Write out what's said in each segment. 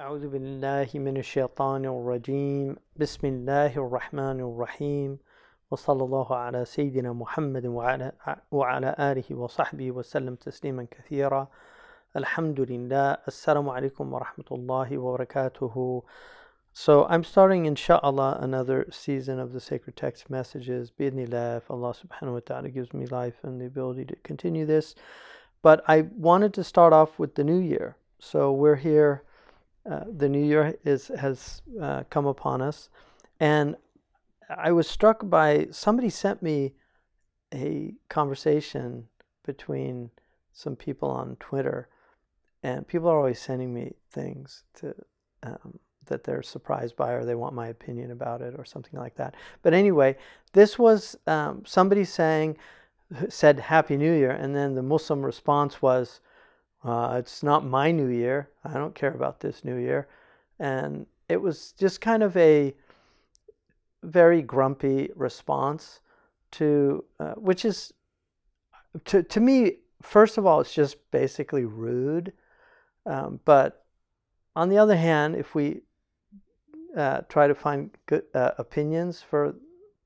أعوذ بالله من الشيطان الرجيم بسم الله الرحمن الرحيم وصلى الله على سيدنا محمد وعلى, وعلى آله وصحبه وسلم تسليما كثيرا الحمد لله السلام عليكم ورحمة الله وبركاته So I'm starting inshallah another season of the sacred text messages Bidnillah if Allah subhanahu wa ta'ala gives me life and the ability to continue this but I wanted to start off with the new year so we're here uh, the new year is has uh, come upon us, and I was struck by somebody sent me a conversation between some people on Twitter, and people are always sending me things to um, that they're surprised by or they want my opinion about it or something like that. But anyway, this was um, somebody saying said Happy New Year, and then the Muslim response was uh, it's not my new year. I don't care about this new year. And it was just kind of a very grumpy response to, uh, which is, to, to me, first of all, it's just basically rude. Um, but on the other hand, if we uh, try to find good uh, opinions for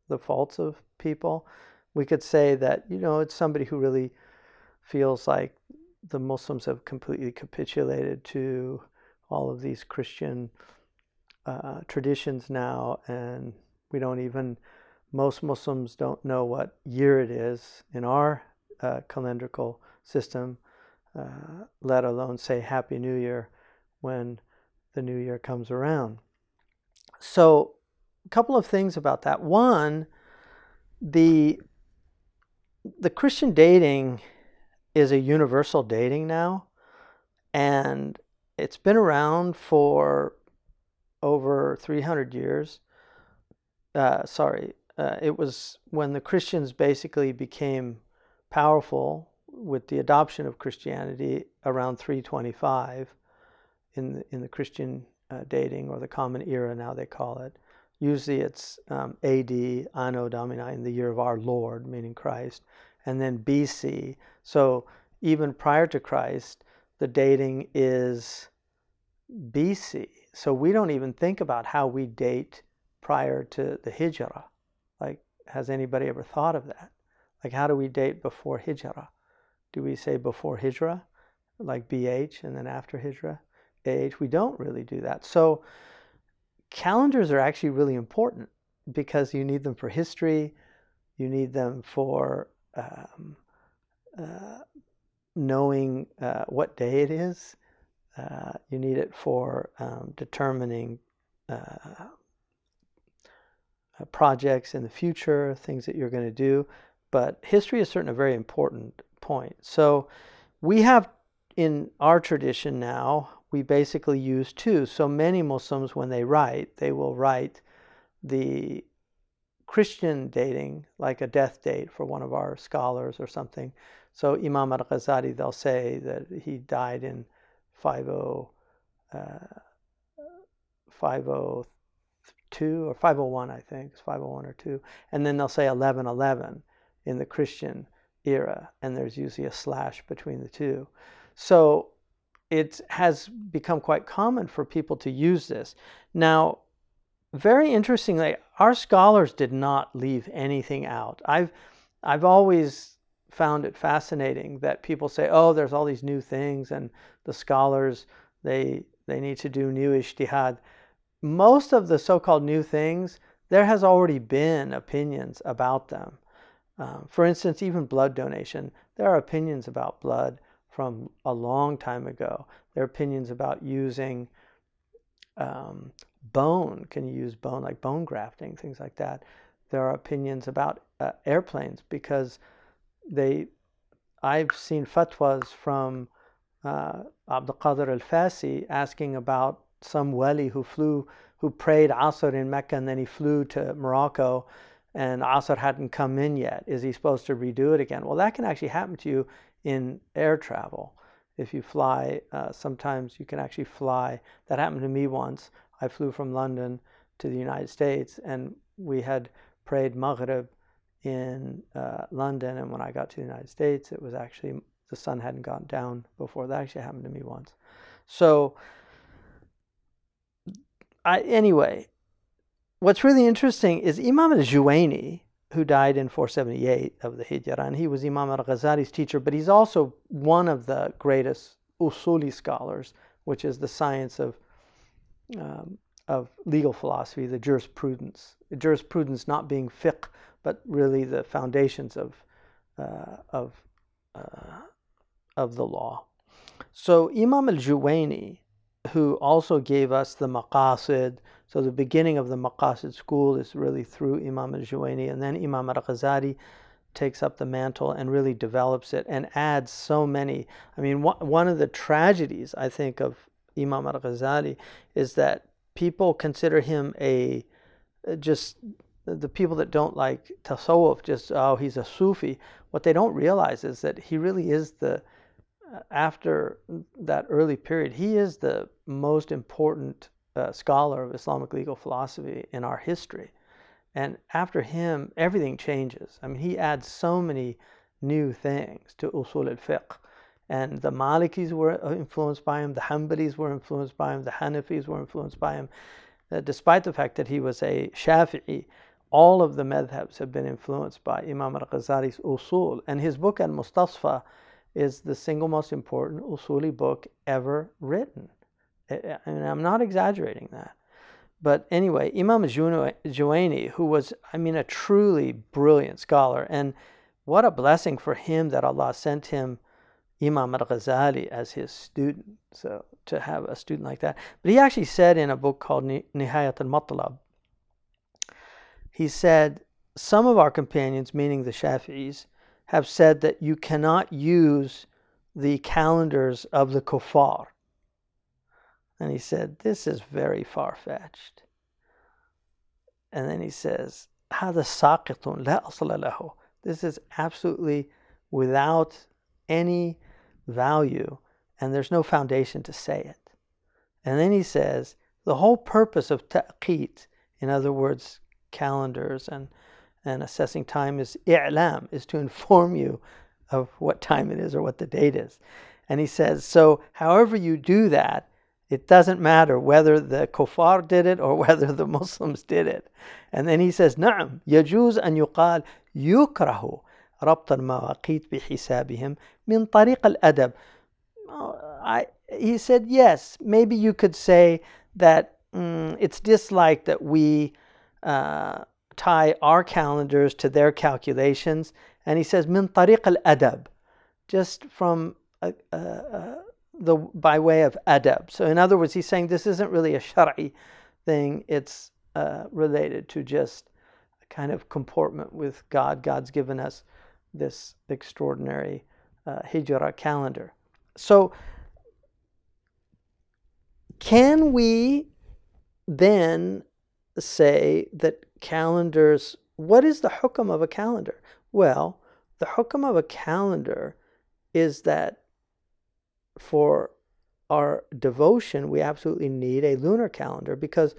the faults of people, we could say that, you know, it's somebody who really feels like the Muslims have completely capitulated to all of these Christian uh, traditions now, and we don't even, most Muslims don't know what year it is in our uh, calendrical system, uh, let alone say Happy New Year when the new year comes around. So, a couple of things about that. One, the the Christian dating is a universal dating now, and it's been around for over 300 years. Uh, sorry, uh, it was when the Christians basically became powerful with the adoption of Christianity around 325 in the, in the Christian uh, dating or the Common Era, now they call it. Usually it's um, AD, Anno Domini, in the year of our Lord, meaning Christ and then BC. So even prior to Christ, the dating is BC. So we don't even think about how we date prior to the Hijrah. Like, has anybody ever thought of that? Like, how do we date before Hijrah? Do we say before Hijrah, like BH, and then after Hijrah, AH? We don't really do that. So calendars are actually really important because you need them for history, you need them for um, uh, knowing uh, what day it is. Uh, you need it for um, determining uh, uh, projects in the future, things that you're going to do. But history is certainly a very important point. So we have in our tradition now, we basically use two. So many Muslims, when they write, they will write the Christian dating, like a death date for one of our scholars or something. So Imam al Ghazali, they'll say that he died in 50, uh, 502 or 501, I think. It's 501 or 2. And then they'll say 1111 in the Christian era, and there's usually a slash between the two. So it has become quite common for people to use this. Now, very interestingly, our scholars did not leave anything out. I've I've always found it fascinating that people say, "Oh, there's all these new things," and the scholars they they need to do new ijtihad. Most of the so-called new things, there has already been opinions about them. Um, for instance, even blood donation, there are opinions about blood from a long time ago. There are opinions about using um, bone. Can you use bone, like bone grafting, things like that? There are opinions about uh, airplanes because they. I've seen fatwas from uh, Abdul Qadir al Fasi asking about some wali who flew, who prayed Asr in Mecca and then he flew to Morocco and Asr hadn't come in yet. Is he supposed to redo it again? Well, that can actually happen to you in air travel. If you fly, uh, sometimes you can actually fly. That happened to me once. I flew from London to the United States, and we had prayed Maghrib in uh, London. And when I got to the United States, it was actually the sun hadn't gone down before. That actually happened to me once. So I, anyway, what's really interesting is Imam al-Juwayni, who died in 478 of the Hijrah, and he was Imam al-Ghazali's teacher, but he's also one of the greatest usuli scholars, which is the science of um, of legal philosophy, the jurisprudence. Jurisprudence not being fiqh, but really the foundations of uh, of uh, of the law. So Imam al-Juwayni, who also gave us the maqasid, so the beginning of the maqasid school is really through Imam al-Juwayni, and then Imam al-Ghazali takes up the mantle and really develops it and adds so many. I mean, one of the tragedies I think of Imam al-Ghazali is that people consider him a just the people that don't like tasawwuf just oh he's a sufi. What they don't realize is that he really is the after that early period he is the most important uh, scholar of islamic legal philosophy in our history. And after him everything changes. I mean he adds so many new things to usul al-fiqh and the Malikis were influenced by him, the Hanbalis were influenced by him, the Hanafis were influenced by him. Uh, despite the fact that he was a Shafi'i, all of the madhabs have been influenced by Imam al-Ghazali's usul. And his book, Al-Mustasfa, is the single most important usuli book ever written. And I'm not exaggerating that. But anyway, Imam Juwayni, who was, I mean, a truly brilliant scholar, and what a blessing for him that Allah sent him Imam al-Ghazali as his student. So to have a student like that. But he actually said in a book called Nihayat al-Matlab, he said, some of our companions, meaning the Shafi'is, have said that you cannot use the calendars of the kuffar. And he said, this is very far-fetched. And then he says, هذا ساقط لا أصل له. This is absolutely without any value, and there's no foundation to say it. And then he says the whole purpose of tawqit, in other words, calendars and, and assessing time, is i'lam, is to inform you of what time it is or what the date is. And he says, so however you do that, it doesn't matter whether the kuffar did it or whether the Muslims did it. And then he says, Na'am, yajuz an yuqal yukrahu. ربط المواقيت بحسابهم من طريق الأدب. I, he said, yes, maybe you could say that mm, it's disliked that we uh, tie our calendars to their calculations. And he says, min tariq al-adab, just from uh, uh, the by way of adab. So in other words, he's saying this isn't really a shari thing. It's uh, related to just a kind of comportment with God. God's given us this extraordinary uh, Hijrah calendar. So, can we then say that calendars, what is the hukam of a calendar? Well, the hukam of a calendar is that for our devotion, we absolutely need a lunar calendar because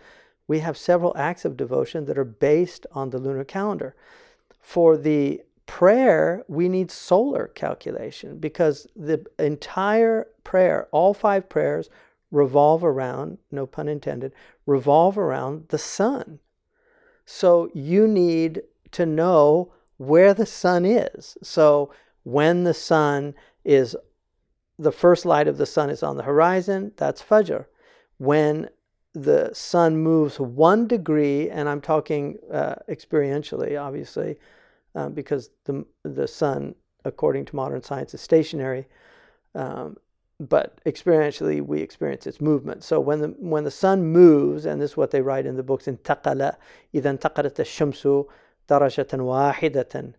we have several acts of devotion that are based on the lunar calendar. For the prayer, we need solar calculation because the entire prayer, all five prayers, revolve around, no pun intended, revolve around the sun. So you need to know where the sun is. So when the sun is, the first light of the sun is on the horizon, that's Fajr. When the sun moves one degree, and I'm talking uh, experientially, obviously, um, because the, the sun, according to modern science, is stationary. Um, but experientially, we experience its movement. So when the, when the sun moves, and this is what they write in the books, in تقل إذا انتقلت الشمس درجة واحدة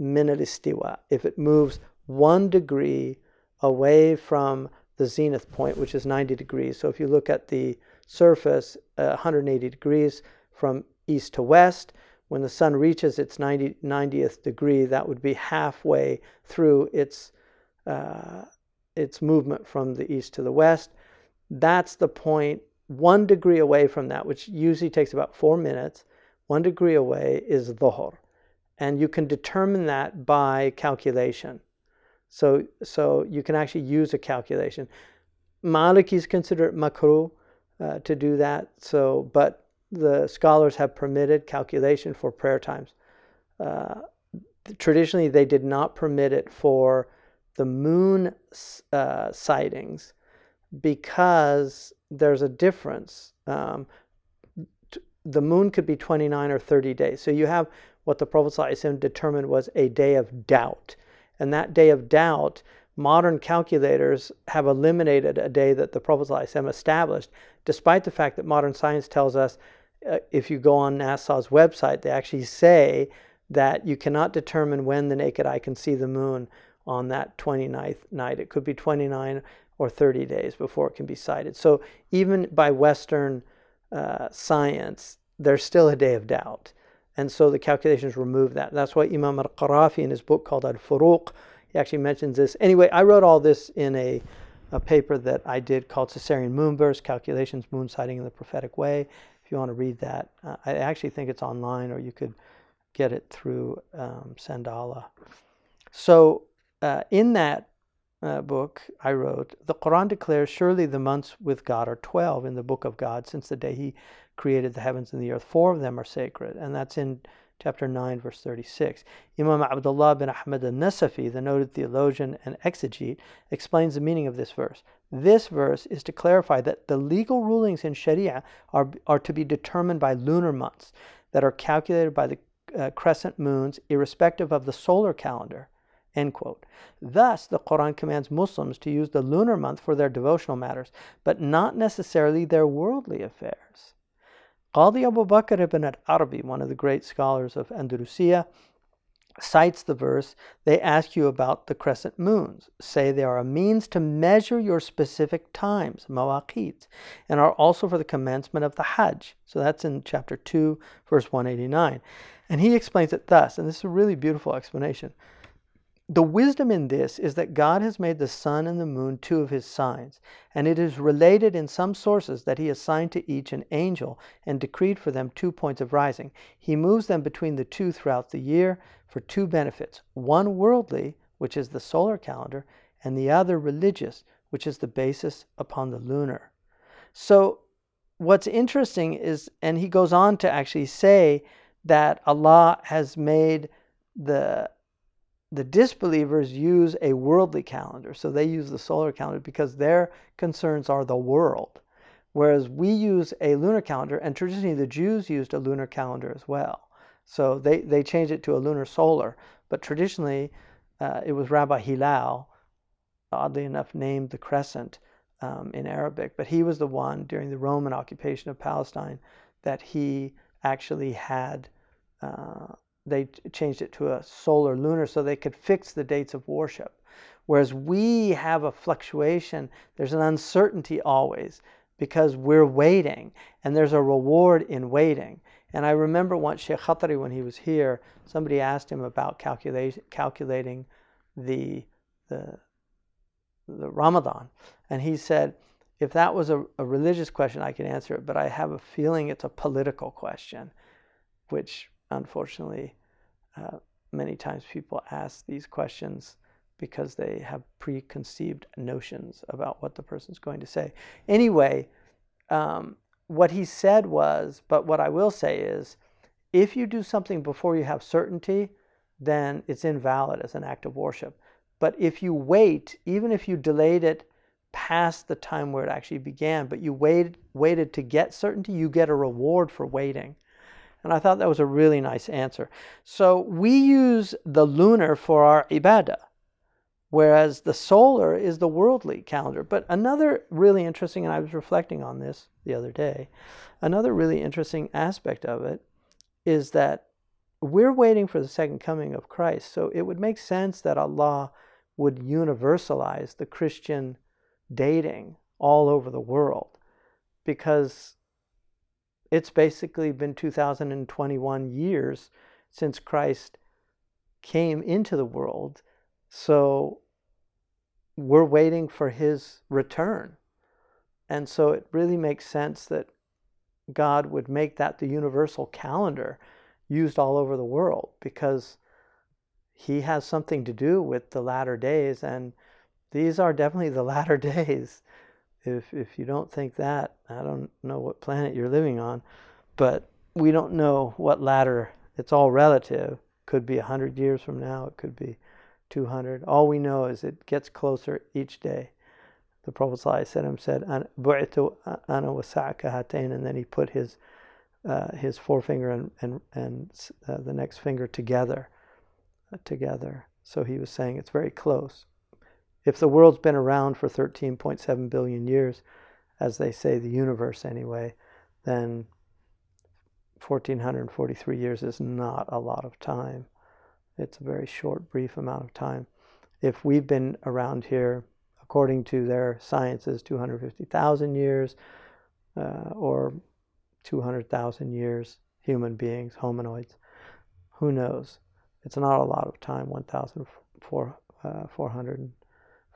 من الاستواء. If it moves one degree away from the zenith point, which is 90 degrees. So if you look at the surface, uh, 180 degrees from east to west, when the sun reaches its 90, 90th degree, that would be halfway through its, uh, its movement from the east to the west. That's the. One degree away from that, which usually takes about four minutes, one degree away is dhuhr. And you can determine that by calculation. So, so you can actually use a calculation. Malikis consider it makruh. uh, to do that. So, but the scholars have permitted calculation for prayer times. Uh, traditionally, they did not permit it for the moon uh, sightings because there's a difference. Um, t- the moon could be 29 or 30 days. So you have what the Prophet ﷺ determined was a day of doubt. And that day of doubt, modern calculators have eliminated a day that the Prophet ﷺ established, despite the fact that modern science tells us uh, if you go on NASA's website, they actually say that you cannot determine when the naked eye can see the moon on that 29th night. It could be 29 or 30 days before it can be sighted. So even by Western uh, science, there's still a day of doubt. And so the calculations remove that. That's why Imam al-Qarafi in his book called Al-Furuq, he actually mentions this. Anyway, I wrote all this in a, a paper that I did called Caesarean Moon Births, Calculations, Moon Sighting in the Prophetic Way. If you want to read that, uh, I actually think it's online or you could get it through um, Sandala. So uh, in that uh, book I wrote, the Quran declares, Surely the months with God are 12 in the book of God since the day He created the heavens and the earth. Four of them are sacred. And that's in chapter 9, verse 36. Imam Abdullah bin Ahmad al Nasafi, the noted theologian and exegete, explains the meaning of this verse. This verse is to clarify that the legal rulings in Sharia are, are to be determined by lunar months that are calculated by the uh, crescent moons, irrespective of the solar calendar. End quote. Thus, the Quran commands Muslims to use the lunar month for their devotional matters, but not necessarily their worldly affairs. Qadi Abu Bakr ibn al-Arabi, one of the great scholars of Andalusia, cites the verse, they ask you about the crescent moons, say they are a means to measure your specific times, mawaqit, and are also for the commencement of the Hajj. So that's in chapter 2, verse 189. And he explains it thus, and this is a really beautiful explanation. The wisdom in this is that God has made the sun and the moon two of his signs, and it is related in some sources that he assigned to each an angel and decreed for them two points of rising. He moves them between the two throughout the year for two benefits one worldly, which is the solar calendar, and the other religious, which is the basis upon the lunar. So, what's interesting is, and he goes on to actually say that Allah has made the the disbelievers use a worldly calendar. So they use the solar calendar because their concerns are the world. Whereas we use a lunar calendar, and traditionally the Jews used a lunar calendar as well. So they, they changed it to a lunar solar. But traditionally, uh, it was Rabbi Hillel, oddly enough, named the crescent um, in Arabic. But he was the one during the Roman occupation of Palestine that he actually had uh, they changed it to a solar lunar so they could fix the dates of worship. Whereas we have a fluctuation, there's an uncertainty always because we're waiting and there's a reward in waiting. And I remember once Sheikh Khatri, when he was here, somebody asked him about calculate, calculating the, the, the Ramadan. And he said, if that was a, a religious question, I could answer it, but I have a feeling it's a political question, which unfortunately, uh, many times people ask these questions because they have preconceived notions about what the person's going to say. Anyway, um, what he said was, but what I will say is, if you do something before you have certainty, then it's invalid as an act of worship. But if you wait, even if you delayed it past the time where it actually began, but you waited, waited to get certainty, you get a reward for waiting. And I thought that was a really nice answer. So we use the lunar for our ibadah, whereas the solar is the worldly calendar. But another really interesting, and I was reflecting on this the other day, another really interesting aspect of it is that we're waiting for the second coming of Christ. So it would make sense that Allah would universalize the Christian dating all over the world because it's basically been 2021 years since Christ came into the world. So we're waiting for his return. And so it really makes sense that God would make that the universal calendar used all over the world because he has something to do with the latter days. And these are definitely the latter days. If if you don't think that, I don't know what planet you're living on, but we don't know what ladder. It's all relative. Could be 100 years from now, it could be 200. All we know is it gets closer each day. The Prophet said, "Bu'tu ana and then he put his uh, his forefinger and and and uh, the next finger together, uh, together. So he was saying it's very close. If the world's been around for 13.7 billion years, as they say, the universe anyway, then 1443 years is not a lot of time. It's a very short, brief amount of time. If we've been around here, according to their sciences, 250,000 years uh, or 200,000 years, human beings, hominoids, who knows? It's not a lot of time, 1,400. Uh,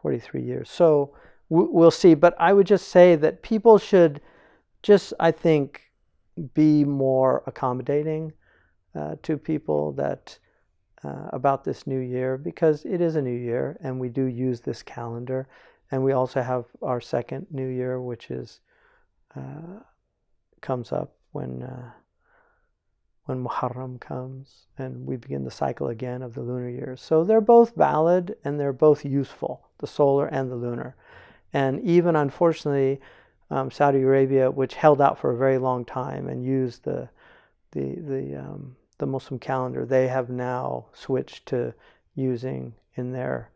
43 years. So we'll see. But I would just say that people should just, I think, be more accommodating uh, to people that uh, about this new year because it is a new year and we do use this calendar. And we also have our second new year, which is uh, comes up when uh, when Muharram comes and we begin the cycle again of the lunar year. So they're both valid and they're both useful, the solar and the lunar. And even unfortunately, um, Saudi Arabia, which held out for a very long time and used the the the um, the Muslim calendar, they have now switched to using in their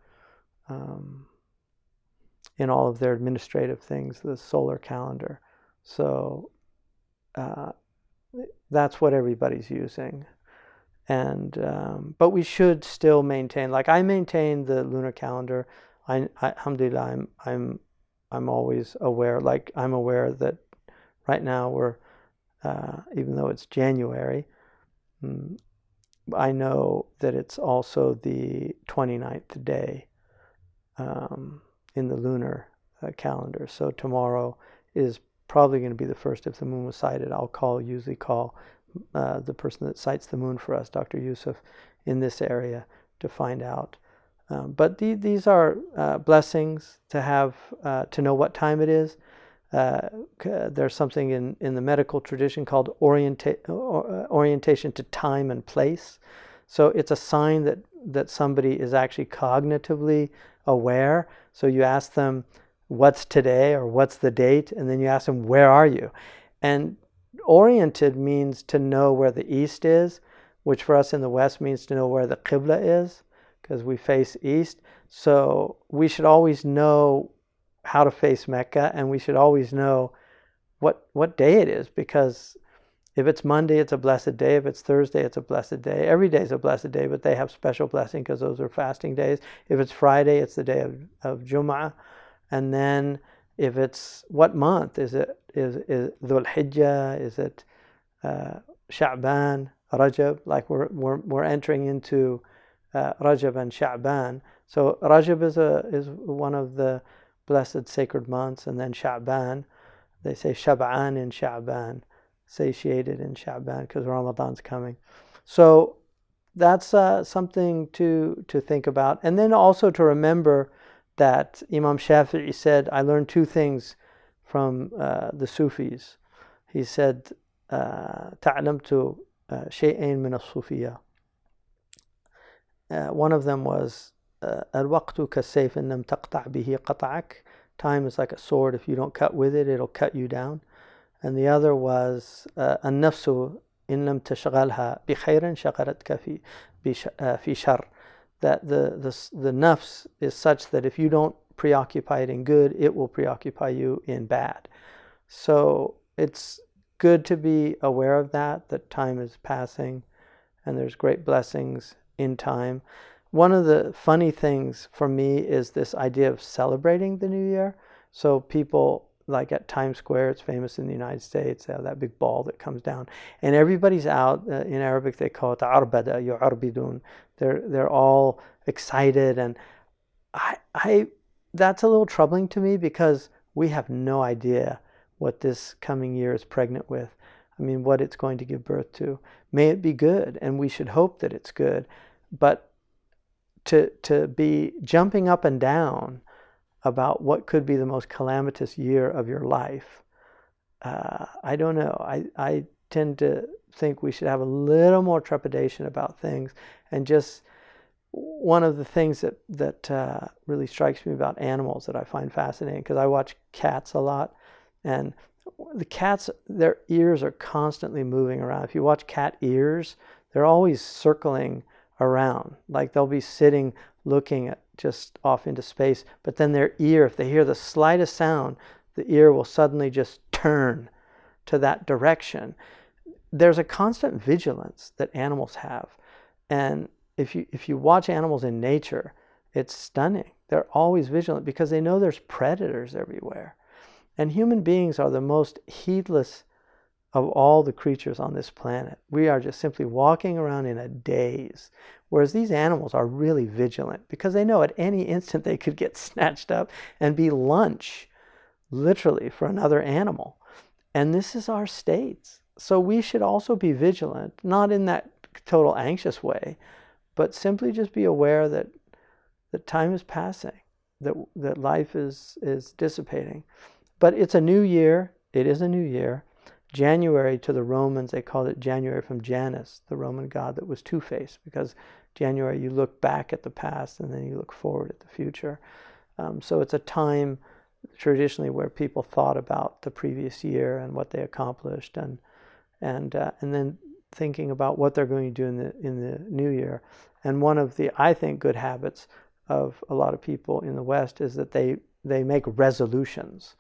um, in all of their administrative things the solar calendar. So uh, that's what everybody's using. And um, but we should still maintain like i maintain the lunar calendar. I, I alhamdulillah i'm i'm i'm always aware like i'm aware that right now we're uh, even though it's january mm, i know that it's also the 29th day um, in the lunar uh, calendar. So tomorrow is probably going to be the first if the moon was sighted. I'll call, usually call uh, the person that sights the moon for us, Dr. Yusuf, in this area to find out. Um, but the, these are uh, blessings to have, uh, to know what time it is. Uh, there's something in, in the medical tradition called orienta- uh, orientation to time and place. So it's a sign that, that somebody is actually cognitively aware. So you ask them, what's today or what's the date, and then you ask them, where are you? And oriented means to know where the east is, which for us in the west means to know where the qibla is, because we face east. So we should always know how to face Mecca, and we should always know what what day it is, because if it's Monday, it's a blessed day. If it's Thursday, it's a blessed day. Every day is a blessed day, but they have special blessing because those are fasting days. If it's Friday, it's the day of, of Jum'ah. And then if it's what month is it? Is is Dhul Hijjah? Is it uh, Sha'ban, Rajab? Like we're we're we're entering into uh, Rajab and Sha'ban. So Rajab is a is one of the blessed sacred months, and then Sha'ban. They say Shab'an in Sha'ban, satiated in Sha'ban because Ramadan's coming. So that's uh, something to to think about, and then also to remember that Imam Shafi'i said, I learned two things from uh, the Sufis. He said, تعلمت شيئين من الصوفية. One of them was الوقت كالسيف إن لم تقطع به قطعك. Time is like a sword. If you don't cut with it, it'll cut you down. And the other was النفس إن لم تشغلها بخير شغلتك في في شر that the, the, the nafs is such that if you don't preoccupy it in good, it will preoccupy you in bad. So it's good to be aware of that, that time is passing and there's great blessings in time. One of the funny things for me is this idea of celebrating the new year. So people like at Times Square, it's famous in the United States. They have that big ball that comes down, and everybody's out. Uh, in Arabic, they call it arbada, yu'arbidun. They're they're all excited, and I I that's a little troubling to me because we have no idea what this coming year is pregnant with. I mean, what it's going to give birth to. May it be good, and we should hope that it's good. But to to be jumping up and down about what could be the most calamitous year of your life, uh, I don't know. I, I tend to think we should have a little more trepidation about things and just one of the things that that uh, really strikes me about animals that I find fascinating because I watch cats a lot, and the cats their ears are constantly moving around. If you watch cat ears, they're always circling around, like they'll be sitting looking at just off into space, but then their ear, if they hear the slightest sound, the ear will suddenly just turn to that direction. There's a constant vigilance that animals have, and if you if you watch animals in nature, it's stunning. They're always vigilant because they know there's predators everywhere. And human beings are the most heedless of all the creatures on this planet. We are just simply walking around in a daze. Whereas these animals are really vigilant because they know at any instant they could get snatched up and be lunch, literally, for another animal. And this is our states. So we should also be vigilant, not in that total anxious way, but simply just be aware that that time is passing, that that life is is dissipating. But it's a new year. It is a new year. January to the Romans, they called it January from Janus, the Roman god that was two faced, because January you look back at the past and then you look forward at the future. Um, so it's a time traditionally where people thought about the previous year and what they accomplished, and and uh, and then thinking about what they're going to do in the in the new year. And one of the I think good habits of a lot of people in the West is that they they make resolutions.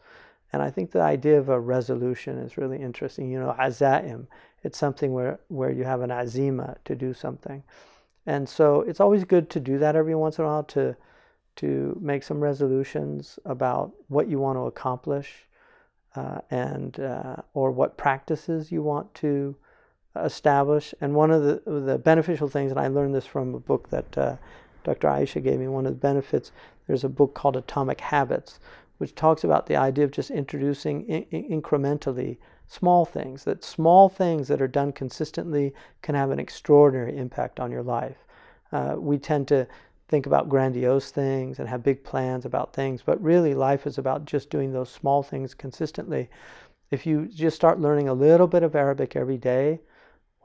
And I think the idea of a resolution is really interesting. You know, azaim, it's something where, where you have an azima to do something. And so it's always good to do that every once in a while to, to make some resolutions about what you want to accomplish uh, and uh, or what practices you want to establish. And one of the, the beneficial things, and I learned this from a book that uh, Dr. Aisha gave me, one of the benefits, there's a book called Atomic Habits, which talks about the idea of just introducing in- incrementally small things, that small things that are done consistently can have an extraordinary impact on your life. Uh, we tend to think about grandiose things and have big plans about things, but really life is about just doing those small things consistently. If you just start learning a little bit of Arabic every day,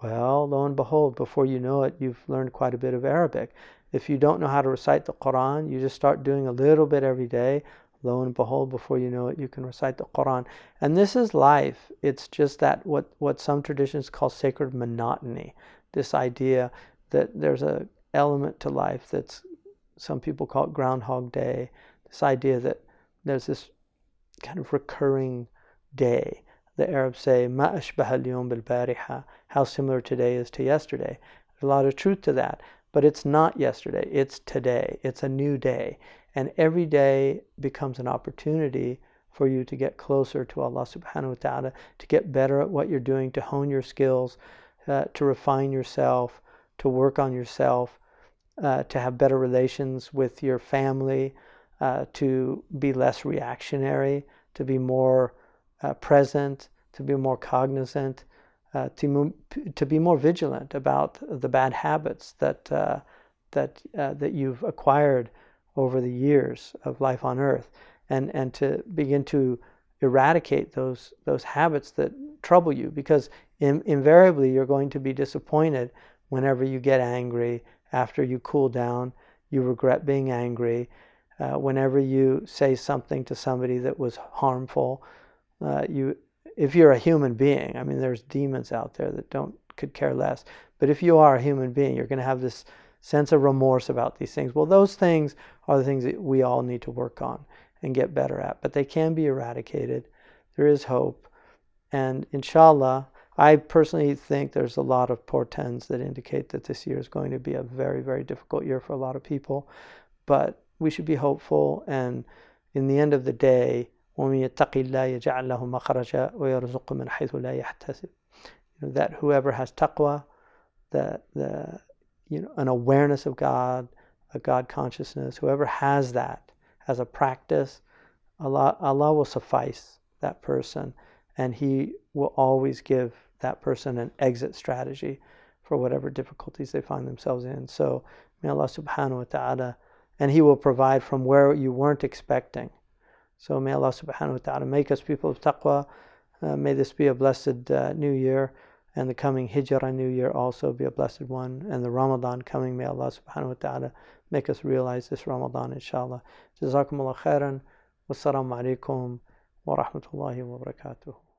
well, lo and behold, before you know it, you've learned quite a bit of Arabic. If you don't know how to recite the Quran, you just start doing a little bit every day. Lo and behold, before you know it, you can recite the Quran. And this is life. It's just that what, what some traditions call sacred monotony. This idea that there's a element to life that's some people call it Groundhog Day. This idea that there's this kind of recurring day the Arabs say, Ma ashbaha al bil bariha, how similar today is to yesterday. There's a lot of truth to that, but it's not yesterday, it's today. It's a new day. And every day becomes an opportunity for you to get closer to Allah subhanahu wa ta'ala, to get better at what you're doing, to hone your skills, uh, to refine yourself, to work on yourself, uh, to have better relations with your family, uh, to be less reactionary, to be more uh, present, to be more cognizant, uh, to, to be more vigilant about the bad habits that, uh, that, uh, that you've acquired over the years of life on earth, and, and to begin to eradicate those, those habits that trouble you, because in, invariably you're going to be disappointed whenever you get angry, after you cool down, you regret being angry. Uh, whenever you say something to somebody that was harmful, uh, you if you're a human being i mean there's demons out there that don't could care less but if you are a human being you're going to have this sense of remorse about these things. Well those things are the things that we all need to work on and get better at but they can be eradicated. There is hope. And inshallah i personally think there's a lot of portends that indicate that this year is going to be a very very difficult year for a lot of people but we should be hopeful. And in the end of the day ومن يتق الله يجعل له مخرجا ويرزق من حيث لا يحتسب you know, that whoever has taqwa the, the you know an awareness of God a God consciousness whoever has that as a practice Allah Allah will suffice that person and he will always give that person an exit strategy for whatever difficulties they find themselves in so may Allah subhanahu wa ta'ala and He will provide from where you weren't expecting. So may Allah subhanahu wa ta'ala make us people of taqwa. Uh, may this be a blessed uh, new year and the coming Hijrah new year also be a blessed one and the Ramadan coming may Allah subhanahu wa ta'ala make us realize this Ramadan inshallah. Jazakumullah khairan. Wassalamu alaikum wa rahmatullahi wa barakatuh.